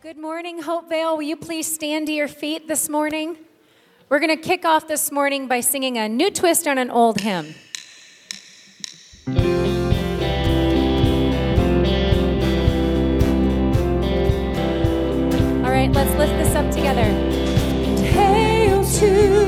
Good morning, Hopevale. Will you please stand to your feet this morning? We're going to kick off this morning by singing a new twist on an old hymn. All right, let's lift this up together. Hail to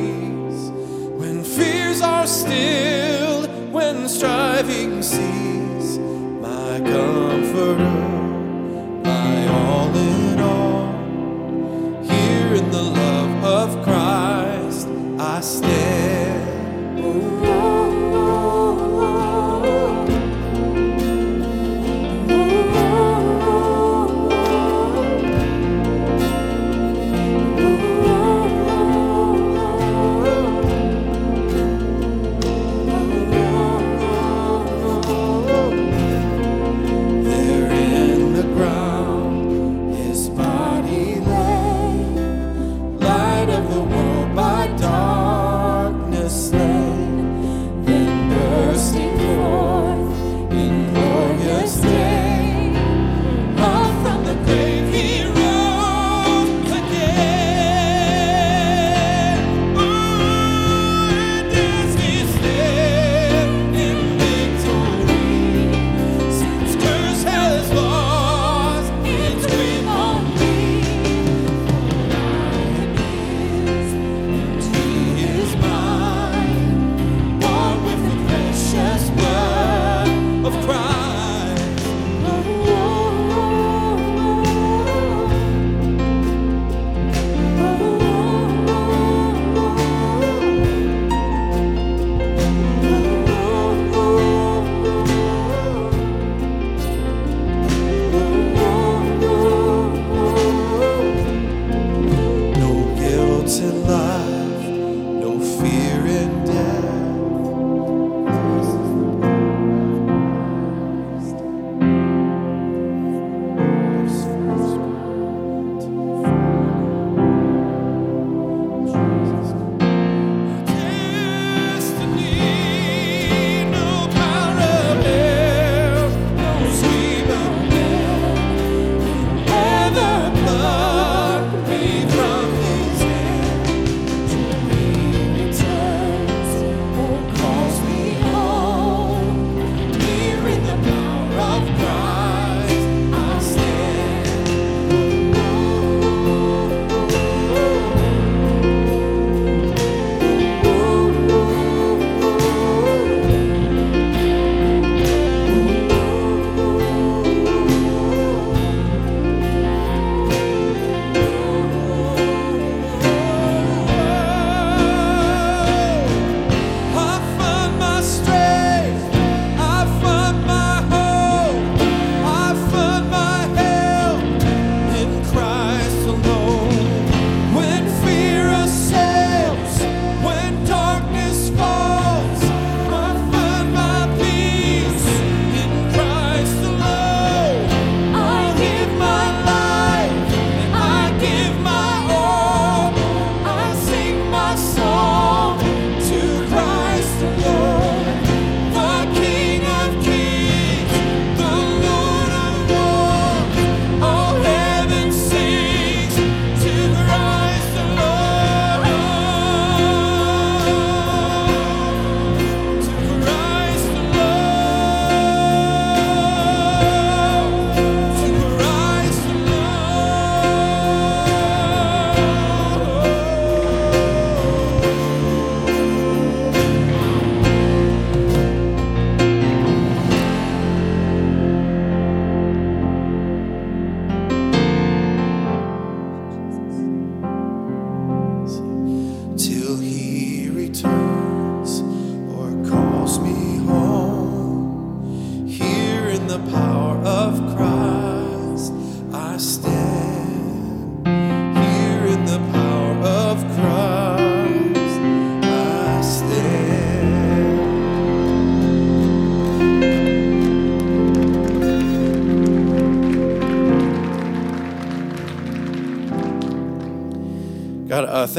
still when striving cease, my comfort.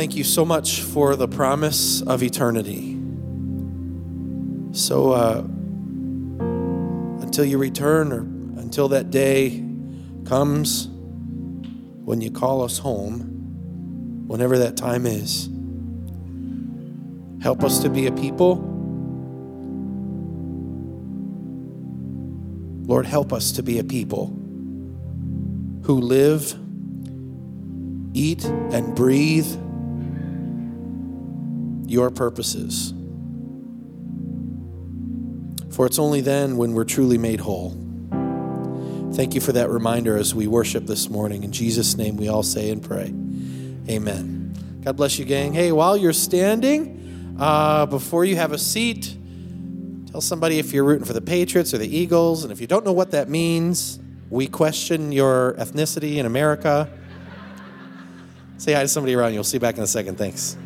Thank you so much for the promise of eternity. So, uh, until you return or until that day comes when you call us home, whenever that time is, help us to be a people. Lord, help us to be a people who live eat and breathe your purposes. For it's only then when we're truly made whole. Thank you for that reminder as we worship this morning. In Jesus' name, we all say and pray. Amen. God bless you, gang. Hey, while you're standing, uh, before you have a seat, tell somebody if you're rooting for the Patriots or the Eagles. And if you don't know what that means, we question your ethnicity in America. Say hi to somebody around you. We'll see you back in a second. Thanks.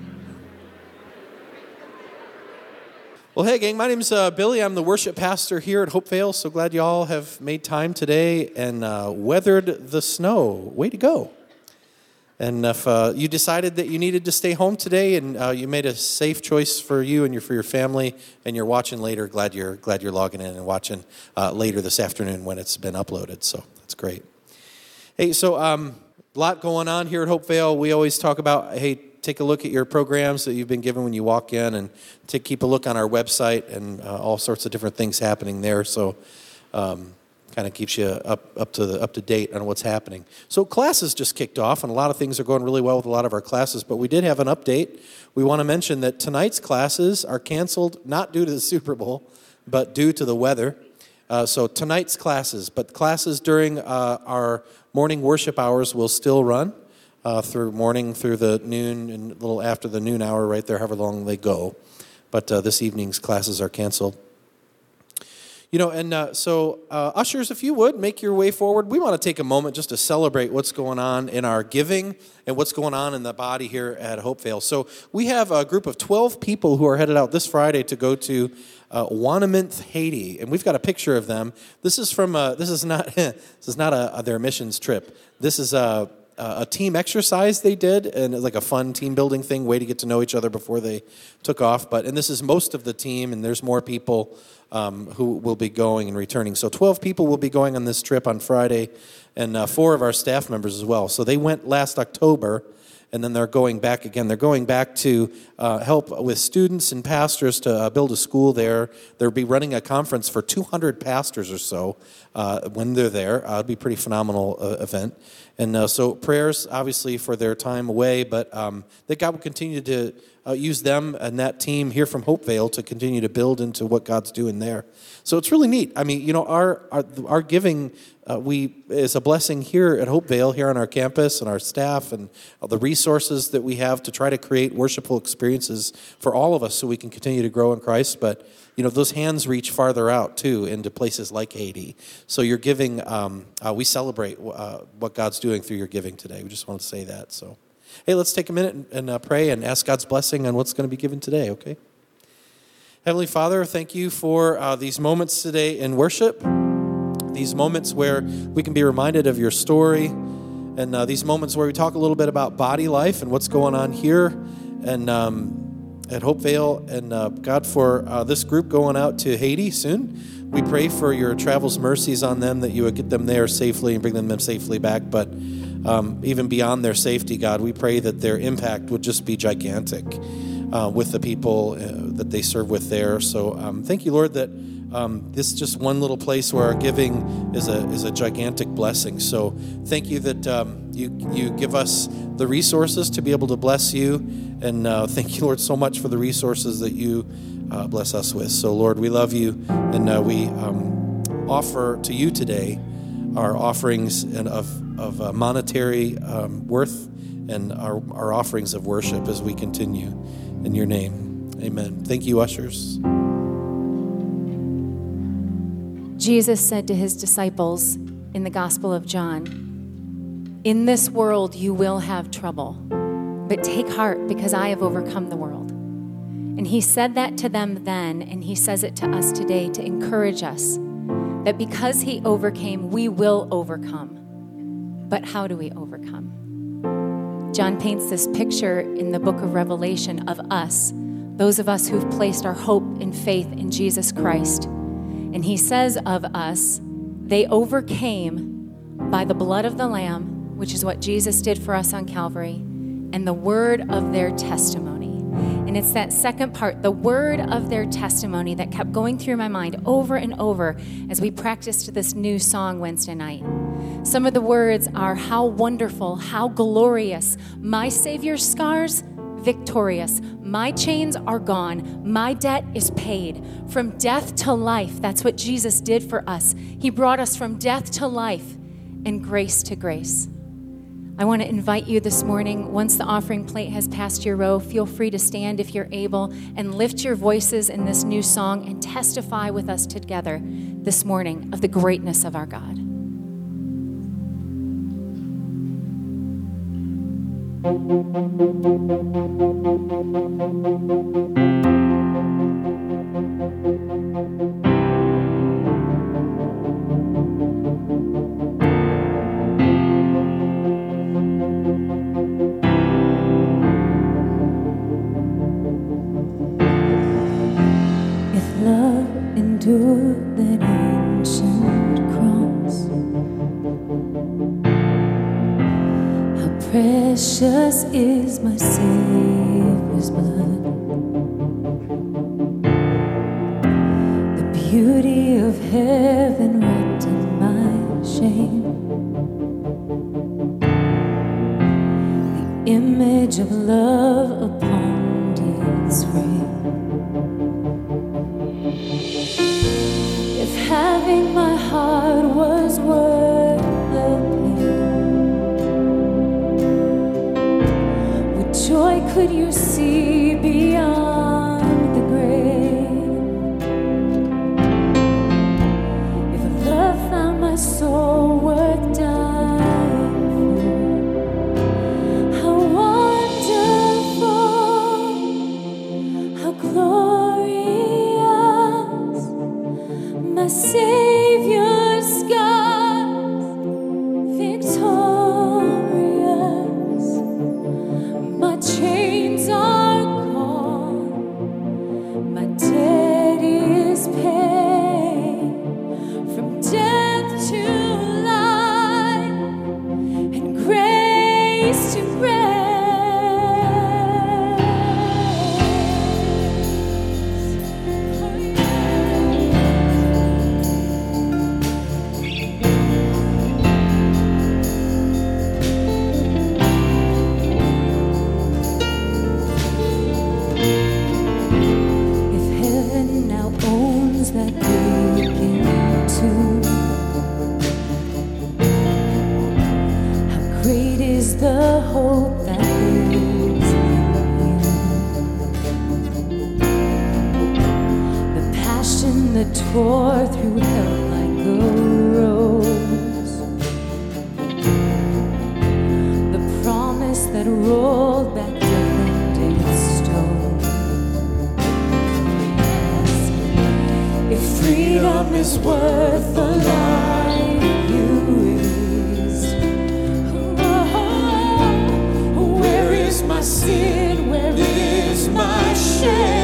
Well, hey, gang, my name's uh, Billy. I'm the worship pastor here at Hopevale. So glad you all have made time today and uh, weathered the snow. Way to go. And if uh, you decided that you needed to stay home today and uh, you made a safe choice for you and your, for your family and you're watching later, glad you're, glad you're logging in and watching uh, later this afternoon when it's been uploaded. So that's great. Hey, so um, a lot going on here at Hopevale. We always talk about, hey, take a look at your programs that you've been given when you walk in and to keep a look on our website and uh, all sorts of different things happening there. So um, kind of keeps you up, up to the up to date on what's happening. So classes just kicked off, and a lot of things are going really well with a lot of our classes. But we did have an update. We want to mention that tonight's classes are canceled not due to the Super Bowl, but due to the weather. Uh, so tonight's classes, but classes during uh, our morning worship hours will still run uh, through morning through the noon and a little after the noon hour, right there, however long they go. But uh, this evening's classes are canceled. You know, and uh, so, uh, ushers, if you would make your way forward, we want to take a moment just to celebrate what's going on in our giving and what's going on in the body here at Hopevale. So, we have a group of 12 people who are headed out this Friday to go to uh, Ouanaminthe, Haiti, and we've got a picture of them. This is from uh, this is not this is not a, a, their missions trip. This is a a team exercise they did, and like a fun team building thing, way to get to know each other before they took off. But and this is most of the team, and there's more people um, who will be going and returning. So 12 people will be going on this trip on Friday, and uh, four of our staff members as well. So they went last October and then they're going back again. They're going back to uh, help with students and pastors to uh, build a school there. They'll be running a conference for 200 pastors or so uh, when they're there. Uh, it'll be a pretty phenomenal uh, event. And uh, so prayers, obviously, for their time away, but um, that God will continue to use them and that team here from Hopevale to continue to build into what God's doing there. So it's really neat. I mean, you know, our, our, our giving uh, we is a blessing here at Hopevale, here on our campus, and our staff, and the resources that we have to try to create worshipful experiences for all of us, so we can continue to grow in Christ. But you know, those hands reach farther out too into places like Haiti. So you're giving, um, uh, we celebrate uh, what God's doing through your giving today. We just want to say that. So, hey, let's take a minute and, and uh, pray and ask God's blessing on what's going to be given today. Okay. Heavenly Father, thank you for uh, these moments today in worship these moments where we can be reminded of your story, and uh, these moments where we talk a little bit about body life and what's going on here, and um, at Hopevale, and uh, God for uh, this group going out to Haiti soon. We pray for your travels mercies on them that you would get them there safely and bring them safely back. But um, even beyond their safety, God, we pray that their impact would just be gigantic uh, with the people uh, that they serve with there. So um, thank you, Lord, that um, this just one little place where our giving is a, is a gigantic blessing. So thank you that um, you, you give us the resources to be able to bless you. And uh, thank you, Lord, so much for the resources that you uh, bless us with. So, Lord, we love you. And uh, we um, offer to you today our offerings and of, of uh, monetary um, worth and our, our offerings of worship as we continue. In your name, amen. Thank you, ushers. Jesus said to his disciples in the Gospel of John, In this world you will have trouble, but take heart because I have overcome the world. And he said that to them then, and he says it to us today to encourage us that because he overcame, we will overcome. But how do we overcome? John paints this picture in the book of Revelation of us, those of us who've placed our hope and faith in Jesus Christ. And he says of us, they overcame by the blood of the Lamb, which is what Jesus did for us on Calvary, and the word of their testimony. And it's that second part, the word of their testimony, that kept going through my mind over and over as we practiced this new song Wednesday night. Some of the words are how wonderful, how glorious, my Savior's scars, victorious. My chains are gone. My debt is paid. From death to life, that's what Jesus did for us. He brought us from death to life and grace to grace. I want to invite you this morning, once the offering plate has passed your row, feel free to stand if you're able and lift your voices in this new song and testify with us together this morning of the greatness of our God. thank you is my Savior's blood. The beauty of heaven wrapped in my shame. The image of love upon death's frame. If having my is worth the life you risked, oh, where is my sin? Where is my shame?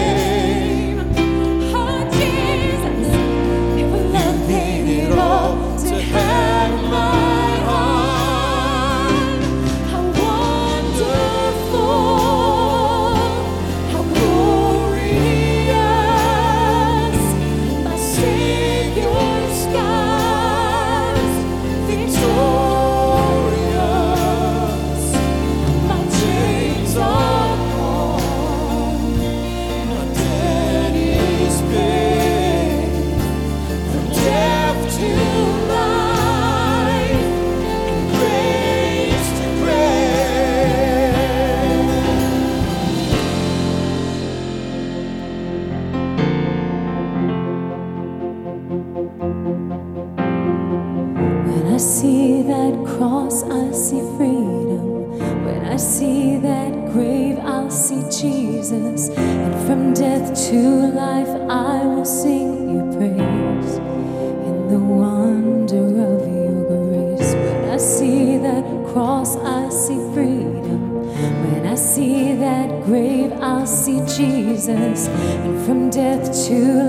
Jesus, and from death to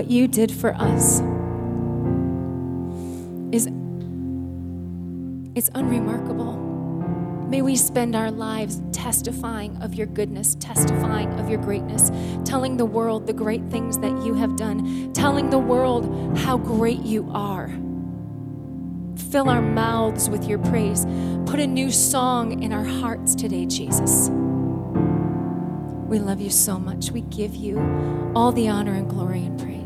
what you did for us is it's unremarkable. May we spend our lives testifying of your goodness, testifying of your greatness, telling the world the great things that you have done, telling the world how great you are. Fill our mouths with your praise. Put a new song in our hearts today, Jesus. We love you so much. We give you all the honor and glory and praise.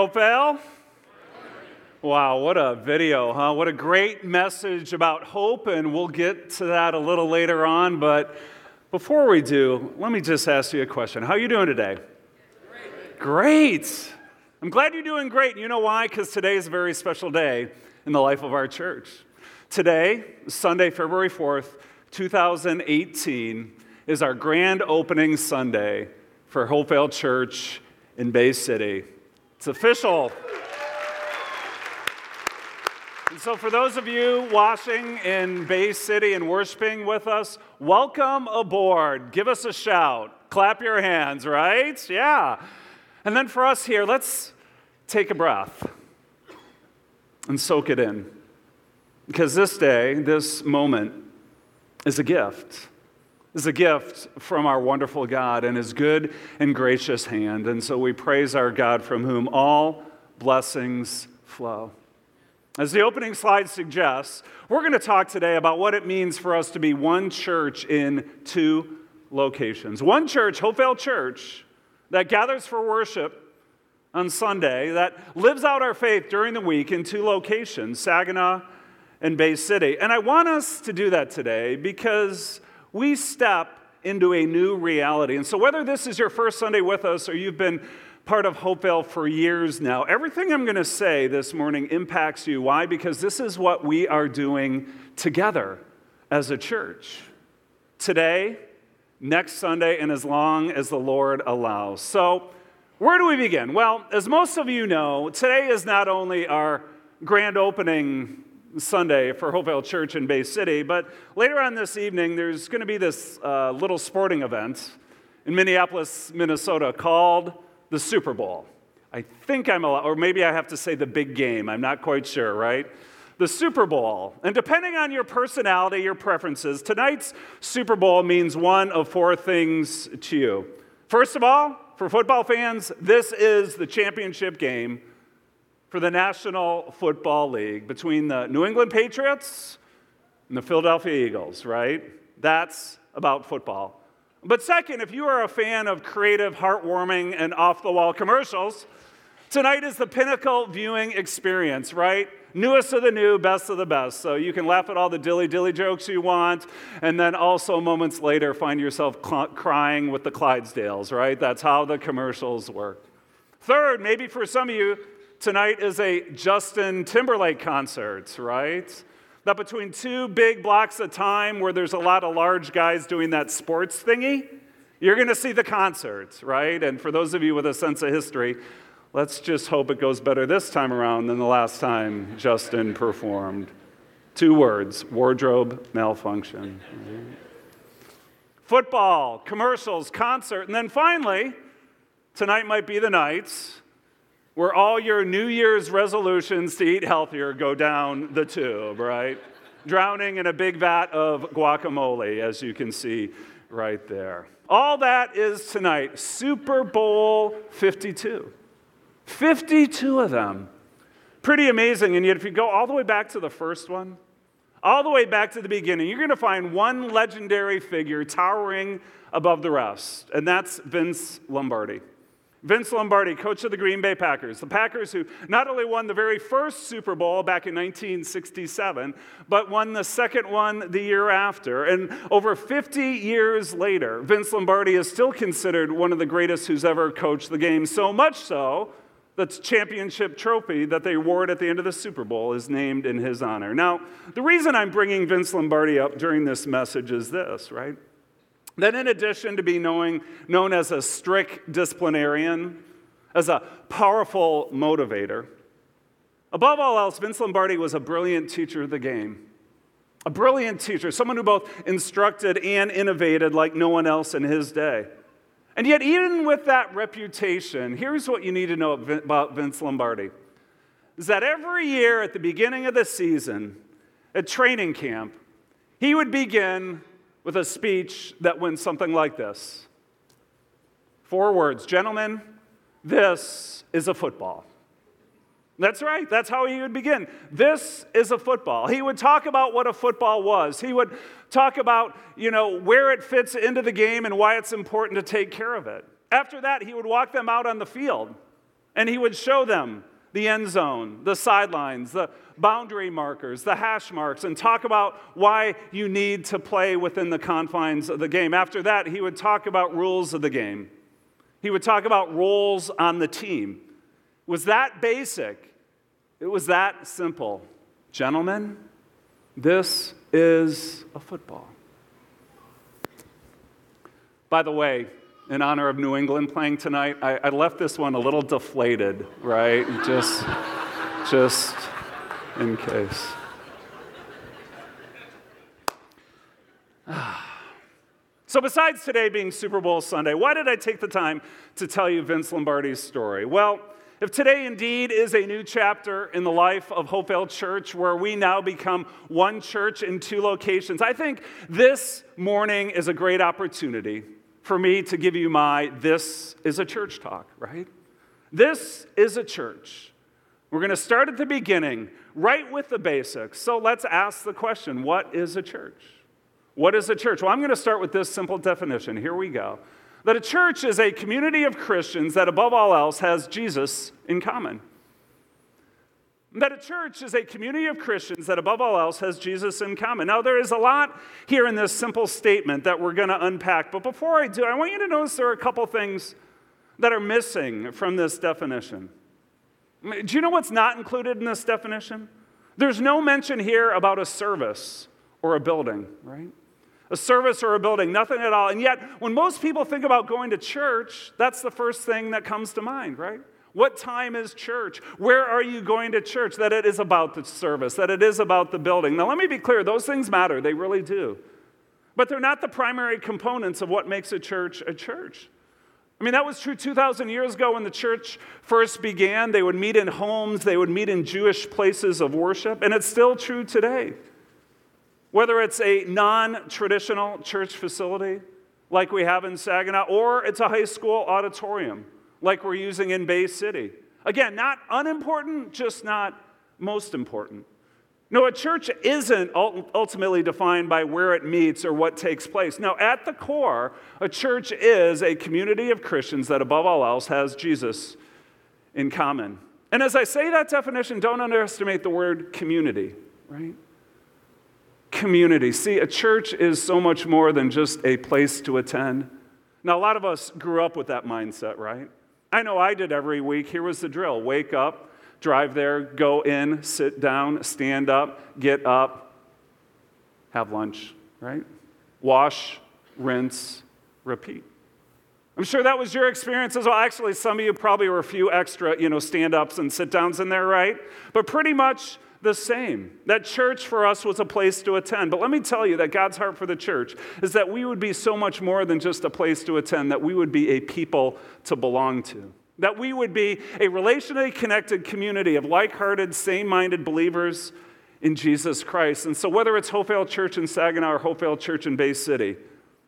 Morning, Wow, what a video, huh? What a great message about hope, and we'll get to that a little later on. But before we do, let me just ask you a question. How are you doing today? Great. Great. I'm glad you're doing great. You know why? Because today is a very special day in the life of our church. Today, Sunday, February 4th, 2018, is our grand opening Sunday for Hopevale Church in Bay City. It's official. And so, for those of you watching in Bay City and worshiping with us, welcome aboard. Give us a shout. Clap your hands, right? Yeah. And then for us here, let's take a breath and soak it in. Because this day, this moment, is a gift is a gift from our wonderful God and his good and gracious hand. And so we praise our God from whom all blessings flow. As the opening slide suggests, we're going to talk today about what it means for us to be one church in two locations. One church, Hopevale Church, that gathers for worship on Sunday, that lives out our faith during the week in two locations, Saginaw and Bay City. And I want us to do that today because we step into a new reality. And so, whether this is your first Sunday with us or you've been part of Hopevale for years now, everything I'm going to say this morning impacts you. Why? Because this is what we are doing together as a church. Today, next Sunday, and as long as the Lord allows. So, where do we begin? Well, as most of you know, today is not only our grand opening Sunday for Hopevale Church in Bay City. But later on this evening, there's going to be this uh, little sporting event in Minneapolis, Minnesota called the Super Bowl. I think I'm allowed, or maybe I have to say the big game. I'm not quite sure, right? The Super Bowl. And depending on your personality, your preferences, tonight's Super Bowl means one of four things to you. First of all, for football fans, this is the championship game for the National Football League between the New England Patriots and the Philadelphia Eagles, right? That's about football. But second, if you are a fan of creative, heartwarming, and off the wall commercials, tonight is the pinnacle viewing experience, right? Newest of the new, best of the best. So you can laugh at all the dilly dilly jokes you want, and then also moments later find yourself cl- crying with the Clydesdales, right? That's how the commercials work. Third, maybe for some of you, tonight is a Justin Timberlake concert, right? That between two big blocks of time where there's a lot of large guys doing that sports thingy, you're going to see the concert, right? And for those of you with a sense of history, let's just hope it goes better this time around than the last time Justin performed. Two words wardrobe malfunction. Football, commercials, concert, and then finally, tonight might be the night where all your New Year's resolutions to eat healthier go down the tube, right? Drowning in a big vat of guacamole, as you can see right there. All that is tonight Super Bowl 52. 52 of them. Pretty amazing. And yet, if you go all the way back to the first one, all the way back to the beginning, you're going to find one legendary figure towering above the rest, and that's Vince Lombardi. Vince Lombardi, coach of the Green Bay Packers. The Packers, who not only won the very first Super Bowl back in 1967, but won the second one the year after. And over 50 years later, Vince Lombardi is still considered one of the greatest who's ever coached the game. So much so the championship trophy that they award at the end of the Super Bowl is named in his honor. Now, the reason I'm bringing Vince Lombardi up during this message is this, right? That in addition to being knowing, known as a strict disciplinarian, as a powerful motivator, above all else, Vince Lombardi was a brilliant teacher of the game. A brilliant teacher, someone who both instructed and innovated like no one else in his day. And yet, even with that reputation, here's what you need to know about Vince Lombardi is that every year at the beginning of the season, at training camp, he would begin with a speech that went something like this Four words Gentlemen, this is a football. That's right. That's how he would begin. This is a football. He would talk about what a football was. He would talk about, you know, where it fits into the game and why it's important to take care of it. After that, he would walk them out on the field And he would show them the end zone, the sidelines, the boundary markers, the hash marks, and talk about why you need to play within the confines of the game. After that, he would talk about rules of the game. He would talk about roles on the team. It was that basic, it was that simple. Gentlemen, this is a football. By the way, in honor of New England playing tonight, I, I left this one a little deflated, right? Just, just in case. So, besides today being Super Bowl Sunday, why did I take the time to tell you Vince Lombardi's story? Well, if today indeed is a new chapter in the life of Hopevale Church, where we now become one church in two locations, I think this morning is a great opportunity for me to give you my This is a Church talk, right? This is a church. We're going to start at the beginning, right with the basics. So let's ask the question what is a church? What is a church? Well, I'm going to start with this simple definition. Here we go that a church is a community of Christians that, above all else, has Jesus in common. That a church is a community of Christians that, above all else, has Jesus in common. Now, there is a lot here in this simple statement that we're going to unpack. But before I do, I want you to notice there are a couple things that are missing from this definition. Do you know what's not included in this definition? There's no mention here about a service or a building, right? a service or a building, nothing at all. And yet, when most people think about going to church, that's the first thing that comes to mind, right? What time is church? Where are you going to church? That it is about the service, that it is about the building. Now, let me be clear those things matter, they really do. But they're not the primary components of what makes a church a church. I mean, that was true 2,000 years ago when the church first began. They would meet in homes, they would meet in Jewish places of worship, and it's still true today. Whether it's a non traditional church facility like we have in Saginaw, or it's a high school auditorium like we're using in Bay City. Again, not unimportant, just not most important. No, a church isn't ultimately defined by where it meets or what takes place. Now, at the core, a church is a community of Christians that, above all else, has Jesus in common. And as I say that definition, don't underestimate the word community, right? community. See, a church is so much more than just a place to attend. Now, a lot of us grew up with that mindset, right? I know I did every week. Here was the drill wake up, drive there, go in, sit down, stand up, get up, have lunch, right? Wash, rinse, repeat. I'm sure that was your experience as well. Actually, some of you probably were a few extra, you know, stand ups and sit downs in there, right? But pretty much the same. That church for us was a place to attend. But let me tell you that God's heart for the church is that we would be so much more than just a place to attend, that we would be a people to belong to. That we would be a relationally connected community of like hearted, same minded believers in Jesus Christ. And so, whether it's Hopevale Church in Saginaw or Hopevale Church in Bay City,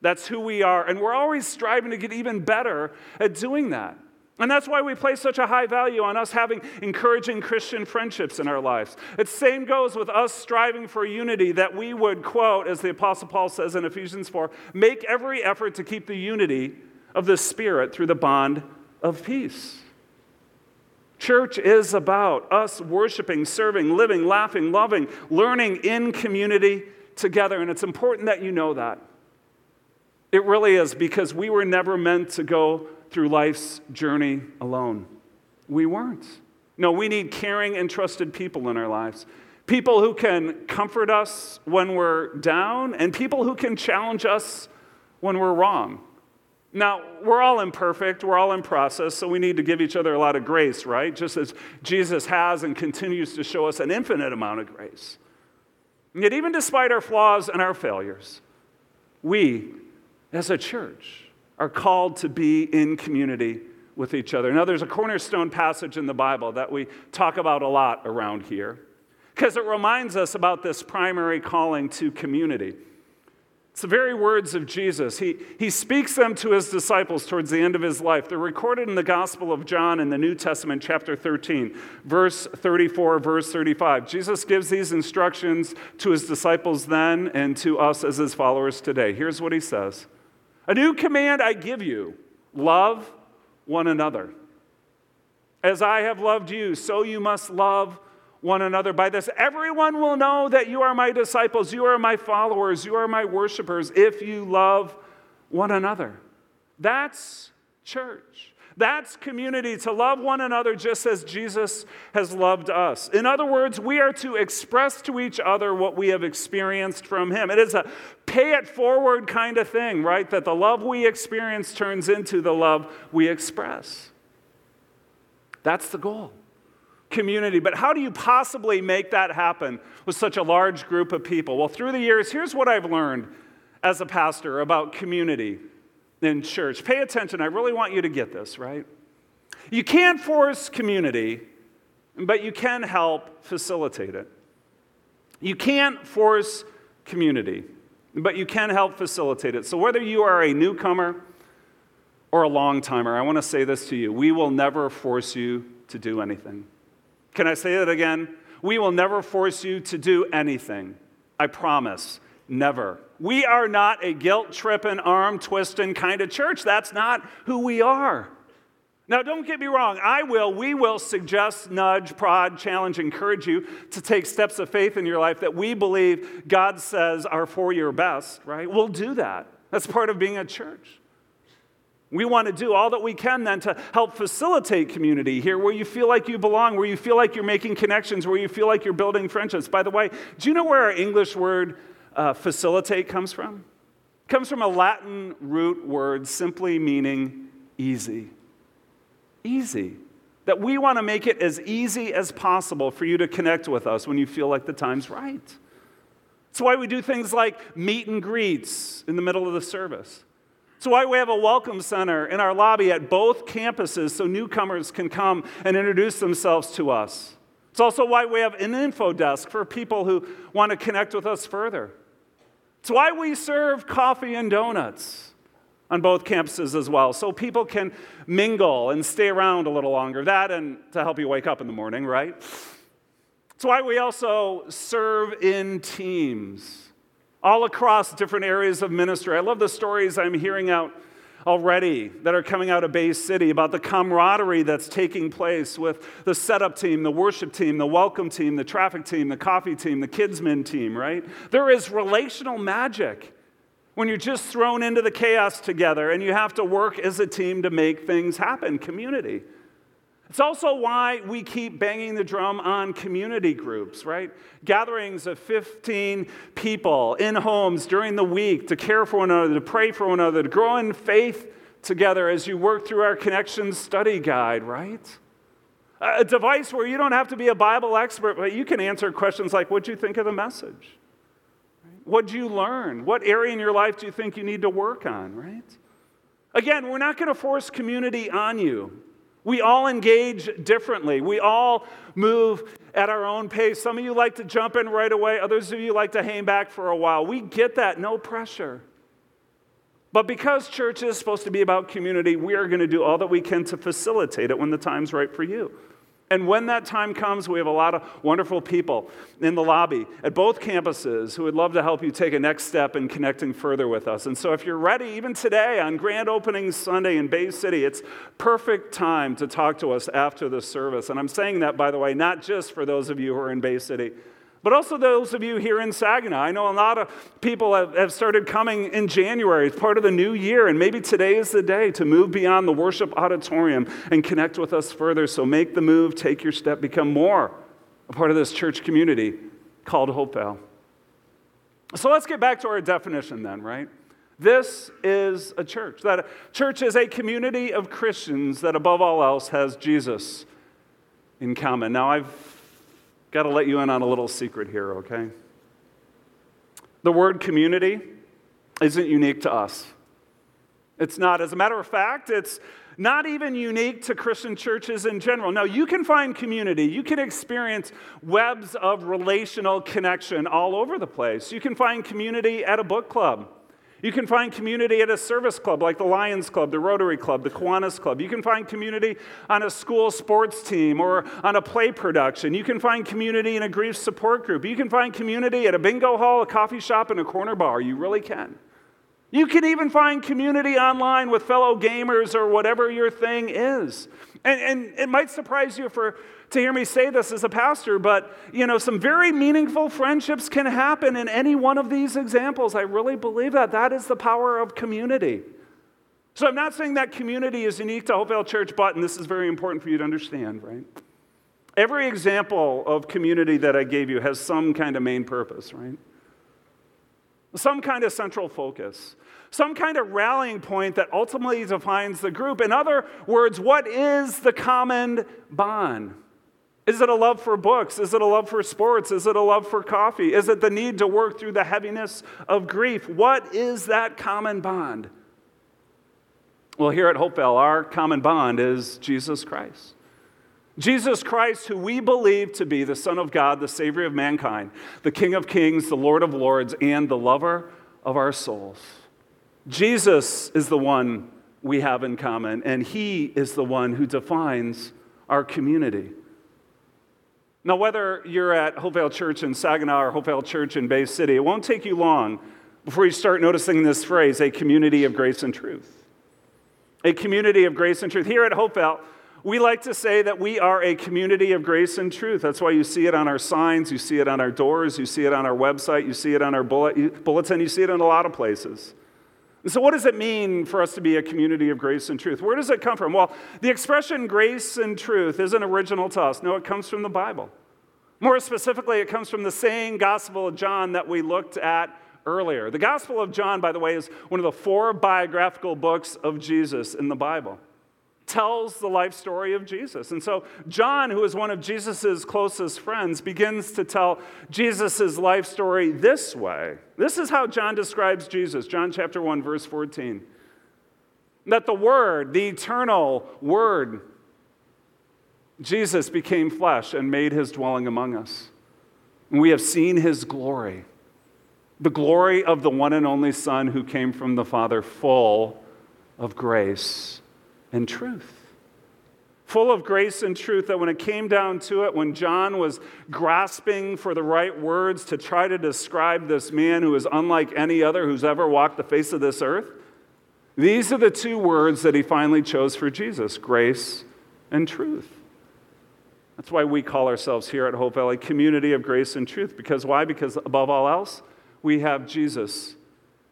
that's who we are. And we're always striving to get even better at doing that. And that's why we place such a high value on us having encouraging Christian friendships in our lives. The same goes with us striving for unity that we would, quote, as the Apostle Paul says in Ephesians 4, make every effort to keep the unity of the Spirit through the bond of peace. Church is about us worshiping, serving, living, laughing, loving, learning in community together. And it's important that you know that. It really is because we were never meant to go through life's journey alone. We weren't. No, we need caring and trusted people in our lives. People who can comfort us when we're down, and people who can challenge us when we're wrong. Now, we're all imperfect, we're all in process, so we need to give each other a lot of grace, right? Just as Jesus has and continues to show us an infinite amount of grace. And yet, even despite our flaws and our failures, we, as a church, are called to be in community with each other. Now, there's a cornerstone passage in the Bible that we talk about a lot around here because it reminds us about this primary calling to community. It's the very words of Jesus. He, he speaks them to his disciples towards the end of his life. They're recorded in the Gospel of John in the New Testament, chapter 13, verse 34, verse 35. Jesus gives these instructions to his disciples then and to us as his followers today. Here's what he says a new command I give you love one another. As I have loved you, so you must love one another. By this, everyone will know that you are my disciples, you are my followers, you are my worshipers, if you love one another. That's church. That's community, to love one another just as Jesus has loved us. In other words, we are to express to each other what we have experienced from Him. It is a pay it forward kind of thing, right? That the love we experience turns into the love we express. That's the goal. Community. But how do you possibly make that happen with such a large group of people? Well, through the years, here's what I've learned as a pastor about community in church. Pay attention. I really want you to get this, right? You can't force community, but you can help facilitate it. You can't force community, but you can help facilitate it. So, whether you are a newcomer or a long timer, I want to say this to you. We will never force you to do anything. Can I say that again? We will never force you to do anything. I promise. Never. We are not a guilt tripping, arm twisting kind of church. That's not who we are. Now, don't get me wrong. I will, we will suggest, nudge, prod, challenge, encourage you to take steps of faith in your life that we believe God says are for your best, right? We'll do that. That's part of being a church. We want to do all that we can then to help facilitate community here where you feel like you belong, where you feel like you're making connections, where you feel like you're building friendships. By the way, do you know where our English word uh, facilitate comes from? It comes from a Latin root word simply meaning easy. Easy. That we want to make it as easy as possible for you to connect with us when you feel like the time's right. That's why we do things like meet and greets in the middle of the service. That's why we have a welcome center in our lobby at both campuses so newcomers can come and introduce themselves to us. It's also why we have an info desk for people who want to connect with us further. It's why we serve coffee and donuts on both campuses as well, so people can mingle and stay around a little longer. That and to help you wake up in the morning, right? It's why we also serve in teams all across different areas of ministry. I love the stories I'm hearing out already that are coming out of Bay City about the camaraderie that's taking place with the setup team, the worship team, the welcome team, the traffic team, the coffee team, the KidsMin team, right? There is relational magic when you're just thrown into the chaos together and you have to work as a team to make things happen, community. It's also why we keep banging the drum on community groups, right? Gatherings of 15 people in homes during the week to care for one another, to pray for one another, to grow in faith together as you work through our Connections study guide, right? A device where you don't have to be a Bible expert, but you can answer questions like, What'd you think of the message? What'd you learn? What area in your life do you think you need to work on, right? Again, we're not going to force community on you. We all engage differently. We all move at our own pace. Some of you like to jump in right away, others of you like to hang back for a while. We get that, no pressure. But because church is supposed to be about community, we are going to do all that we can to facilitate it when the time's right for you. And when that time comes, we have a lot of wonderful people in the lobby at both campuses who would love to help you take a next step in connecting further with us. And so if you're ready, even today on Grand Opening Sunday in Bay City, it's perfect time to talk to us after the service. And I'm saying that, by the way, not just for those of you who are in Bay City but also those of you here in Saginaw. I know a lot of people have, have started coming in January. It's part of the new year, and maybe today is the day to move beyond the worship auditorium and connect with us further. So make the move, take your step, become more a part of this church community called Hopevale. So let's get back to our definition then, right? This is a church. That a church is a community of Christians that above all else has Jesus in common. Now I've Got to let you in on a little secret here, okay? The word community isn't unique to us. It's not. As a matter of fact, it's not even unique to Christian churches in general. No, you can find community. You can experience webs of relational connection all over the place. You can find community at a book club. You can find community at a service club like the Lions Club, the Rotary Club, the Kiwanis Club. You can find community on a school sports team or on a play production. You can find community in a grief support group. You can find community at a bingo hall, a coffee shop, and a corner bar. You really can. You can even find community online with fellow gamers or whatever your thing is. And, and it might surprise you for, to hear me say this as a pastor, but you know, some very meaningful friendships can happen in any one of these examples. I really believe that. That is the power of community. So I'm not saying that community is unique to Hopevale Church, but, and this is very important for you to understand, right? Every example of community that I gave you has some kind of main purpose, right? Some kind of central focus, some kind of rallying point that ultimately defines the group. In other words, what is the common bond? Is it a love for books? Is it a love for sports? Is it a love for coffee? Is it the need to work through the heaviness of grief? What is that common bond? Well, here at Hopevale, our common bond is Jesus Christ. Jesus Christ, who we believe to be the Son of God, the Savior of mankind, the King of kings, the Lord of lords, and the lover of our souls. Jesus is the one we have in common, and He is the one who defines our community. Now, whether you're at Hopevale Church in Saginaw or Hopevale Church in Bay City, it won't take you long before you start noticing this phrase a community of grace and truth. A community of grace and truth. Here at Hopevale, we like to say that we are a community of grace and truth. That's why you see it on our signs, you see it on our doors, you see it on our website, you see it on our bulletin, you see it in a lot of places. So, what does it mean for us to be a community of grace and truth? Where does it come from? Well, the expression grace and truth isn't original to us. No, it comes from the Bible. More specifically, it comes from the same Gospel of John that we looked at earlier. The Gospel of John, by the way, is one of the four biographical books of Jesus in the Bible tells the life story of Jesus. And so, John, who is one of Jesus' closest friends, begins to tell Jesus' life story this way. This is how John describes Jesus, John chapter 1, verse 14. That the Word, the eternal Word, Jesus became flesh and made his dwelling among us. And we have seen his glory, the glory of the one and only Son who came from the Father, full of grace and truth. Full of grace and truth, that when it came down to it, when John was grasping for the right words to try to describe this man who is unlike any other who's ever walked the face of this earth, these are the two words that he finally chose for Jesus grace and truth. That's why we call ourselves here at Hopevale community of grace and truth. Because why? Because above all else, we have Jesus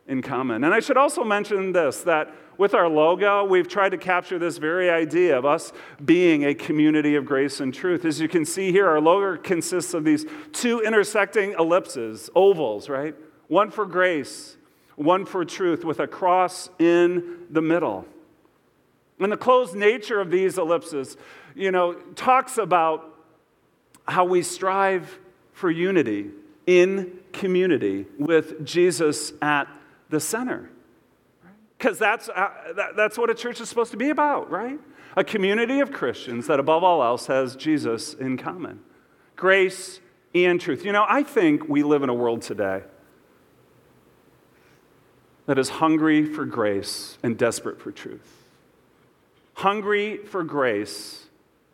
in common. And I should also mention this that with our logo, we've tried to capture this very idea of us being a community of grace and truth. As you can see here, our logo consists of these two intersecting ellipses, ovals, right? One for grace, one for truth, with a cross in the middle. And the closed nature of these ellipses, you know, talks about how we strive for unity in community with Jesus at the center. Because that's, uh, that, that's what a church is supposed to be about, right? A community of Christians that, above all else, has Jesus in common grace and truth. You know, I think we live in a world today that is hungry for grace and desperate for truth. Hungry for grace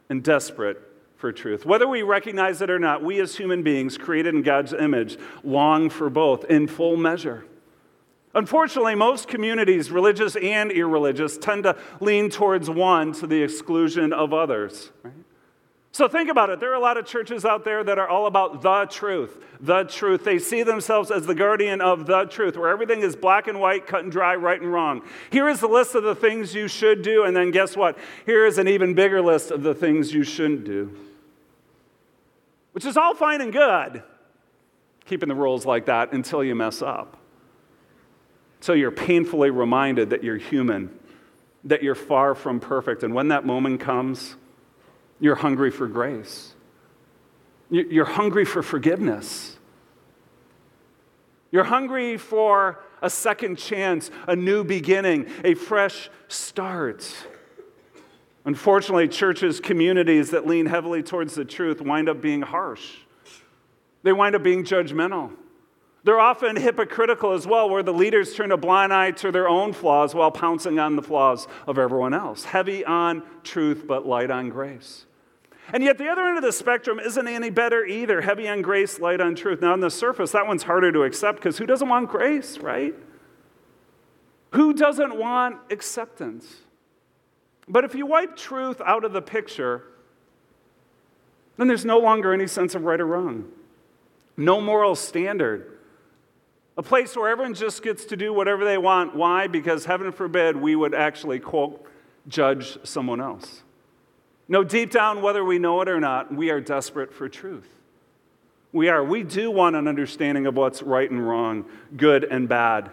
and desperate for truth. Whether we recognize it or not, we as human beings created in God's image long for both in full measure. Unfortunately, most communities, religious and irreligious, tend to lean towards one to the exclusion of others. Right? So think about it. There are a lot of churches out there that are all about the truth. The truth. They see themselves as the guardian of the truth, where everything is black and white, cut and dry, right and wrong. Here is the list of the things you should do, and then guess what? Here is an even bigger list of the things you shouldn't do. Which is all fine and good, keeping the rules like that until you mess up. So you're painfully reminded that you're human, that you're far from perfect. And when that moment comes, you're hungry for grace. You're hungry for forgiveness. You're hungry for a second chance, a new beginning, a fresh start. Unfortunately, churches, communities that lean heavily towards the truth wind up being harsh. They wind up being judgmental. They're often hypocritical as well, where the leaders turn a blind eye to their own flaws while pouncing on the flaws of everyone else. Heavy on truth, but light on grace. And yet, the other end of the spectrum isn't any better either. Heavy on grace, light on truth. Now, on the surface, that one's harder to accept because who doesn't want grace, right? Who doesn't want acceptance? But if you wipe truth out of the picture, then there's no longer any sense of right or wrong, no moral standard. A place where everyone just gets to do whatever they want. Why? Because heaven forbid we would actually, quote, judge someone else. No, deep down, whether we know it or not, we are desperate for truth. We are. We do want an understanding of what's right and wrong, good and bad,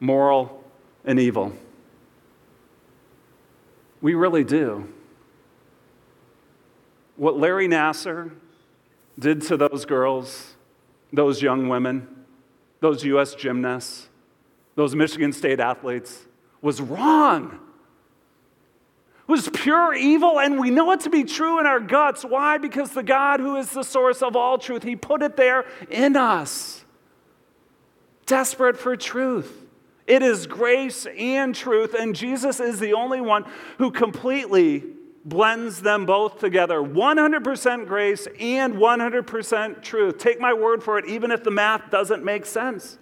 moral and evil. We really do. What Larry Nassar did to those girls, those young women, those U.S. gymnasts, those Michigan State athletes, was wrong. It was pure evil, and we know it to be true in our guts. Why? Because the God who is the source of all truth, He put it there in us. Desperate for truth. It is grace and truth, and Jesus is the only one who completely blends them both together 100% grace and 100% truth. Take my word for it, even if the math doesn't make sense.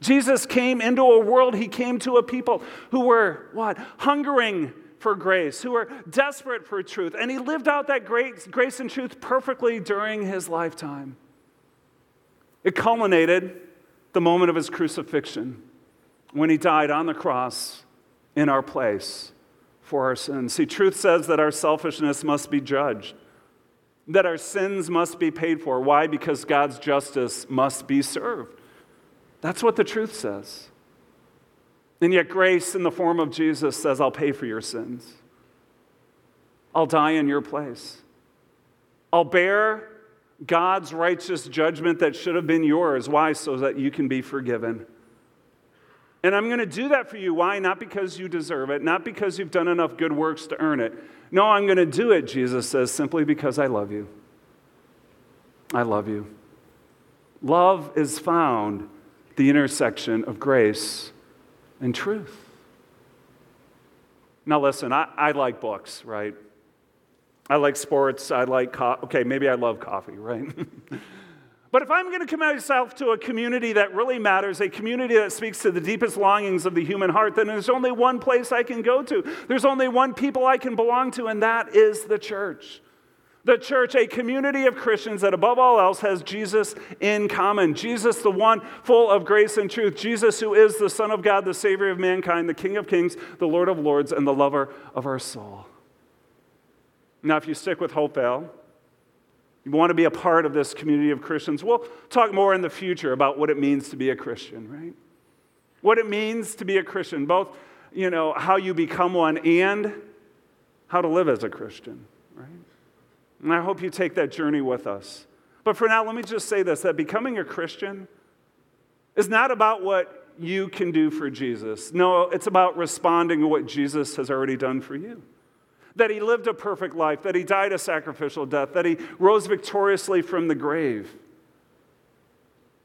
Jesus came into a world, he came to a people who were what? Hungering for grace, who were desperate for truth. And he lived out that great grace and truth perfectly during his lifetime. It culminated the moment of his crucifixion when he died on the cross in our place for our sins. See, truth says that our selfishness must be judged, that our sins must be paid for. Why? Because God's justice must be served. That's what the truth says. And yet, grace in the form of Jesus says, I'll pay for your sins. I'll die in your place. I'll bear God's righteous judgment that should have been yours. Why? So that you can be forgiven. And I'm going to do that for you. Why? Not because you deserve it, not because you've done enough good works to earn it. No, I'm going to do it, Jesus says, simply because I love you. I love you. Love is found the intersection of grace and truth. Now, listen, I, I like books, right? I like sports. I like, co- okay, maybe I love coffee, right? But if I'm going to commit myself to a community that really matters, a community that speaks to the deepest longings of the human heart, then there's only one place I can go to. There's only one people I can belong to, and that is the church. The church, a community of Christians that above all else has Jesus in common. Jesus, the one full of grace and truth. Jesus, who is the Son of God, the Savior of mankind, the King of kings, the Lord of lords, and the lover of our soul. Now, if you stick with Hopevale, you want to be a part of this community of Christians. We'll talk more in the future about what it means to be a Christian, right? What it means to be a Christian, both, you know, how you become one and how to live as a Christian, right? And I hope you take that journey with us. But for now, let me just say this that becoming a Christian is not about what you can do for Jesus. No, it's about responding to what Jesus has already done for you that he lived a perfect life, that he died a sacrificial death, that he rose victoriously from the grave.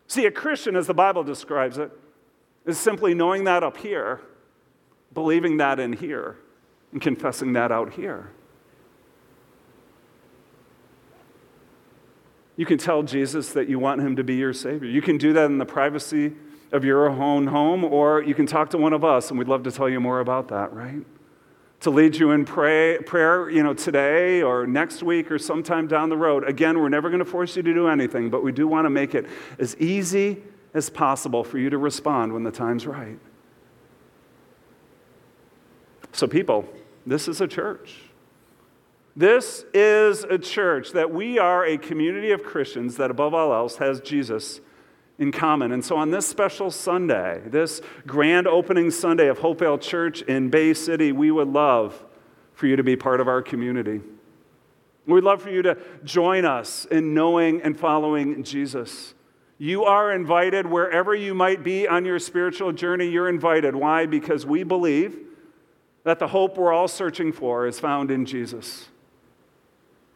See, a Christian, as the Bible describes it, is simply knowing that up here, believing that in here, and confessing that out here. You can tell Jesus that you want him to be your Savior. You can do that in the privacy of your own home, or you can talk to one of us, and we'd love to tell you more about that, right? To lead you in pray, prayer, you know, today or next week or sometime down the road. Again, we're never going to force you to do anything, but we do want to make it as easy as possible for you to respond when the time's right. So, people, this is a church. This is a church that we are a community of Christians that, above all else, has Jesus in common. And so on this special Sunday, this grand opening Sunday of Hopevale Church in Bay City, we would love for you to be part of our community. We'd love for you to join us in knowing and following Jesus. You are invited wherever you might be on your spiritual journey, you're invited. Why? Because we believe that the hope we're all searching for is found in Jesus.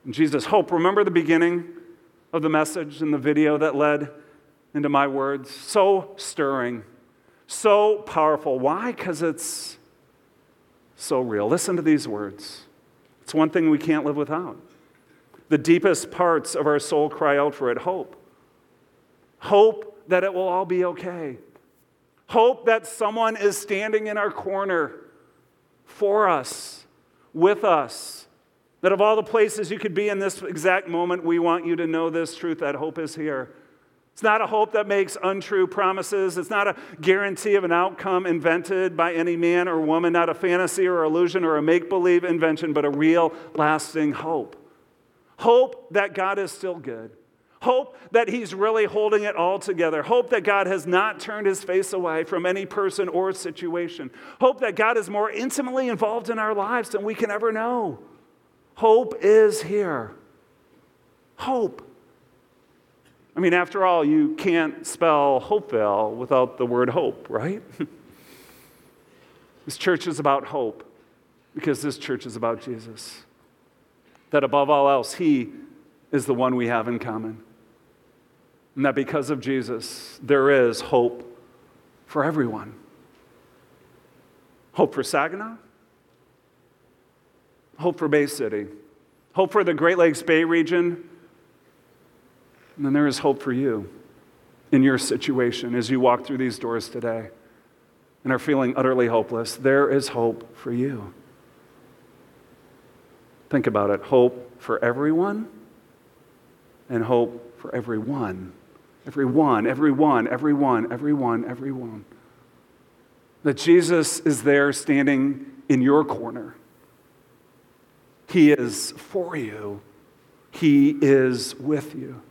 In Jesus' hope. Remember the beginning of the message in the video that led into my words. So stirring, so powerful. Why? Because it's so real. Listen to these words. It's one thing we can't live without. The deepest parts of our soul cry out for it hope. Hope that it will all be okay. Hope that someone is standing in our corner for us, with us. That of all the places you could be in this exact moment, we want you to know this truth that hope is here. It's not a hope that makes untrue promises. It's not a guarantee of an outcome invented by any man or woman, not a fantasy or illusion or a make believe invention, but a real, lasting hope. Hope that God is still good. Hope that He's really holding it all together. Hope that God has not turned His face away from any person or situation. Hope that God is more intimately involved in our lives than we can ever know. Hope is here. Hope. I mean, after all, you can't spell Hopevale without the word hope, right? this church is about hope because this church is about Jesus. That above all else, He is the one we have in common. And that because of Jesus, there is hope for everyone. Hope for Saginaw, hope for Bay City, hope for the Great Lakes Bay region, then there is hope for you in your situation as you walk through these doors today and are feeling utterly hopeless. There is hope for you. Think about it hope for everyone and hope for everyone. Everyone, everyone, everyone, everyone, everyone. That Jesus is there standing in your corner. He is for you, He is with you.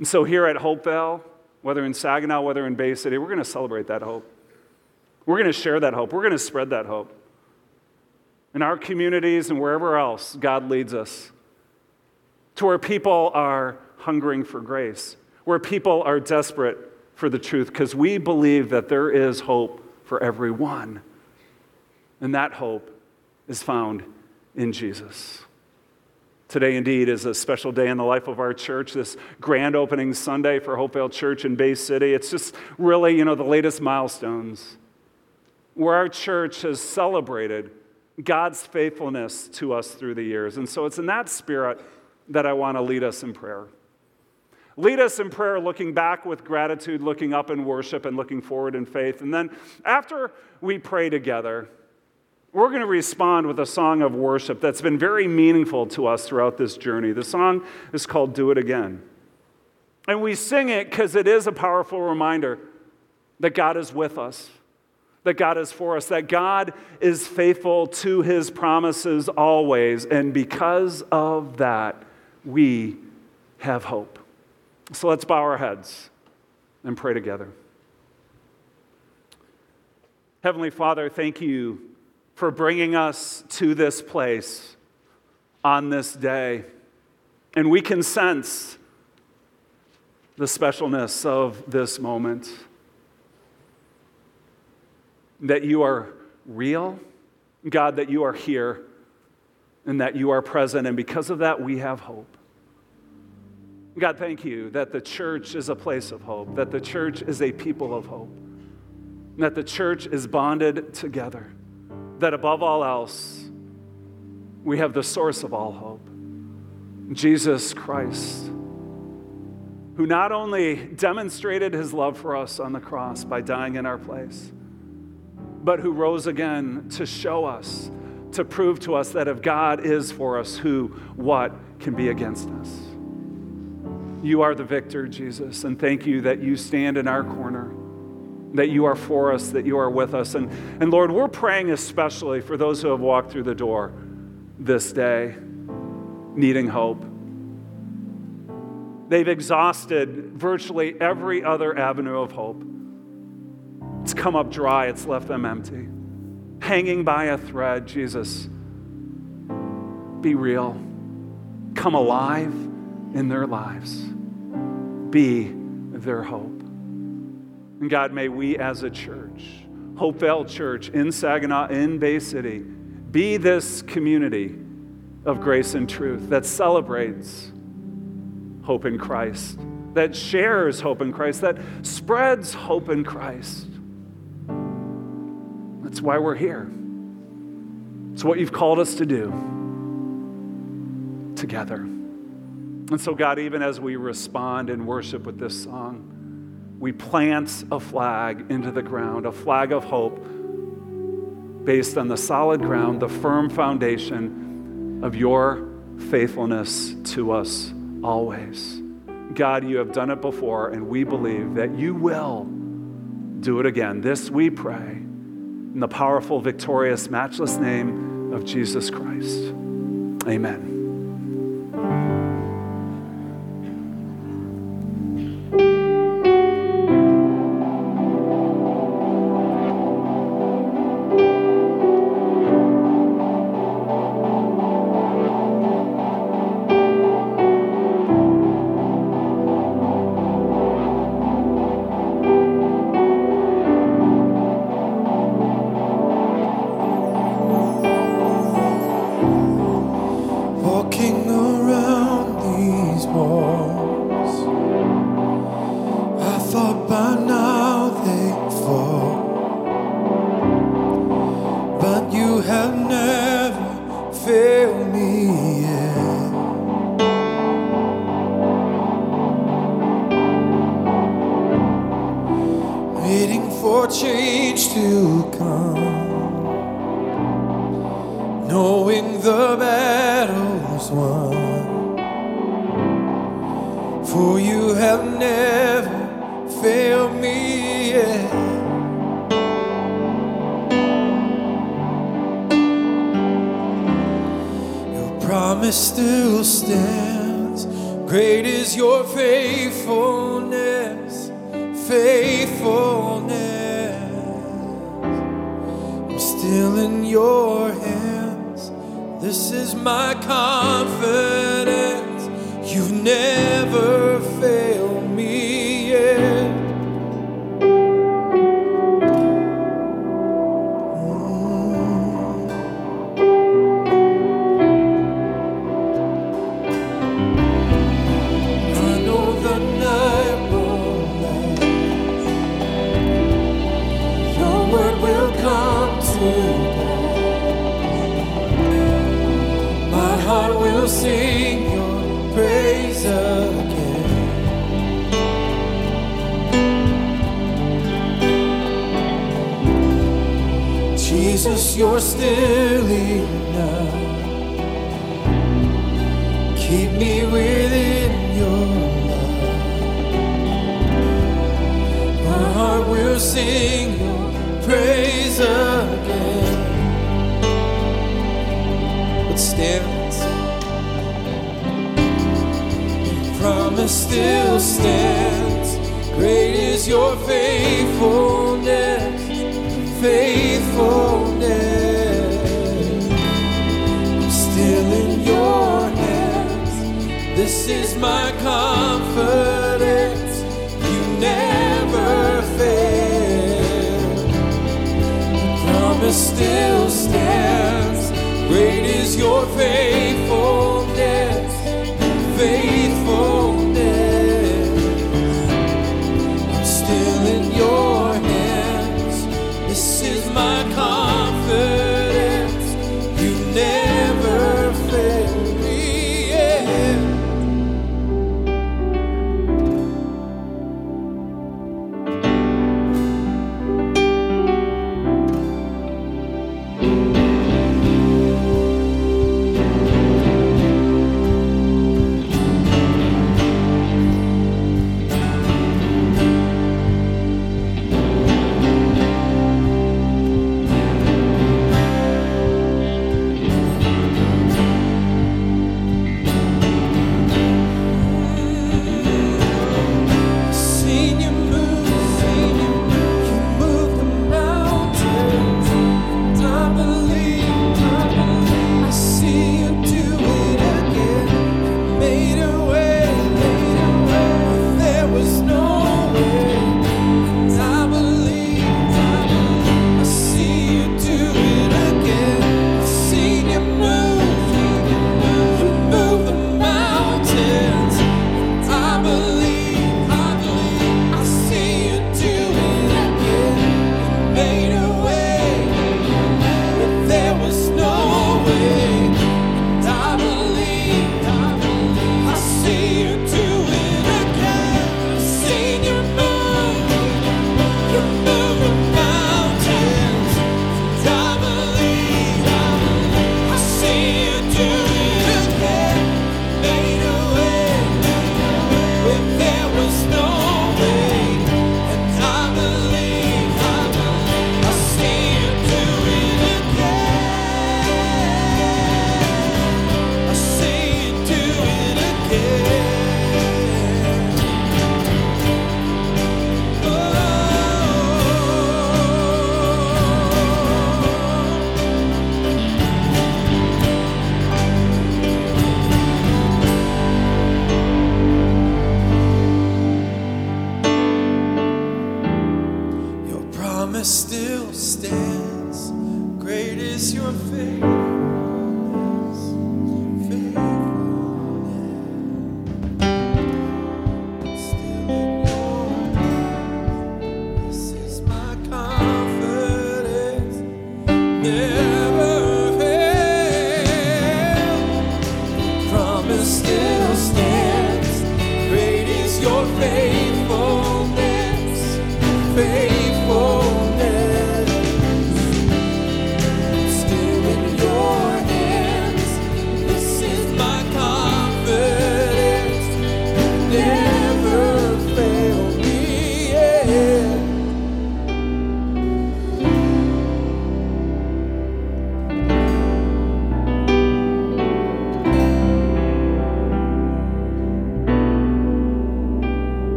And so here at Hopevale, whether in Saginaw, whether in Bay City, we're going to celebrate that hope. We're going to share that hope. We're going to spread that hope. In our communities and wherever else God leads us, to where people are hungering for grace, where people are desperate for the truth, because we believe that there is hope for everyone. And that hope is found in Jesus. Today, indeed, is a special day in the life of our church, this grand opening Sunday for Hopevale Church in Bay City. It's just really, you know, the latest milestones where our church has celebrated God's faithfulness to us through the years. And so it's in that spirit that I want to lead us in prayer. Lead us in prayer, looking back with gratitude, looking up in worship, and looking forward in faith. And then after we pray together, we're going to respond with a song of worship that's been very meaningful to us throughout this journey. The song is called Do It Again. And we sing it because it is a powerful reminder that God is with us, that God is for us, that God is faithful to his promises always. And because of that, we have hope. So let's bow our heads and pray together. Heavenly Father, thank you for bringing us to this place on this day. And we can sense the specialness of this moment. That you are real, God, that you are here, and that you are present. And because of that, we have hope. God, thank you that the church is a place of hope, that the church is a people of hope, that the church is bonded together that above all else, we have the source of all hope Jesus Christ, who not only demonstrated his love for us on the cross by dying in our place, but who rose again to show us, to prove to us that if God is for us, who, what can be against us? You are the victor, Jesus, and thank you that you stand in our corner that you are for us, that you are with us. And, and Lord, we're praying especially for those who have walked through the door this day, needing hope. They've exhausted virtually every other avenue of hope. It's come up dry, it's left them empty. Hanging by a thread, Jesus, be real. Come alive in their lives. Be their hope. And God, may we as a church, Hopevale Church in Saginaw, in Bay City, be this community of grace and truth that celebrates hope in Christ, that shares hope in Christ, that spreads hope in Christ. That's why we're here. It's what you've called us to do together. And so, God, even as we respond in worship with this song, we plant a flag into the ground, a flag of hope based on the solid ground, the firm foundation of your faithfulness to us always. God, you have done it before, and we believe that you will do it again. This we pray in the powerful, victorious, matchless name of Jesus Christ. Amen. This is my confidence. You've never failed. you're still enough. Keep me within your love. My heart will sing your praise again. But stands, your promise still stands. Great is your faithfulness faithfulness. This is my confidence. You never fail. The promise still stands. Great is your faithfulness. Faithful. promise still stands. Great is your faith.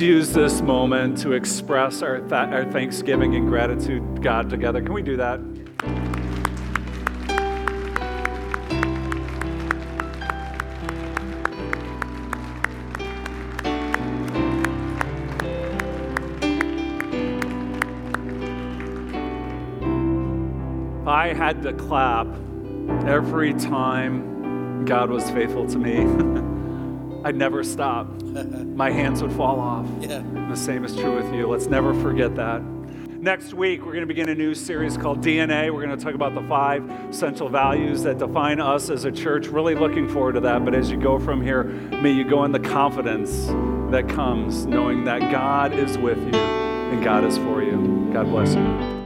Use this moment to express our, th- our thanksgiving and gratitude God together. Can we do that? I had to clap every time God was faithful to me. I'd never stop. My hands would fall off. Yeah. And the same is true with you. Let's never forget that. Next week, we're going to begin a new series called DNA. We're going to talk about the five essential values that define us as a church. Really looking forward to that. But as you go from here, may you go in the confidence that comes knowing that God is with you and God is for you. God bless you.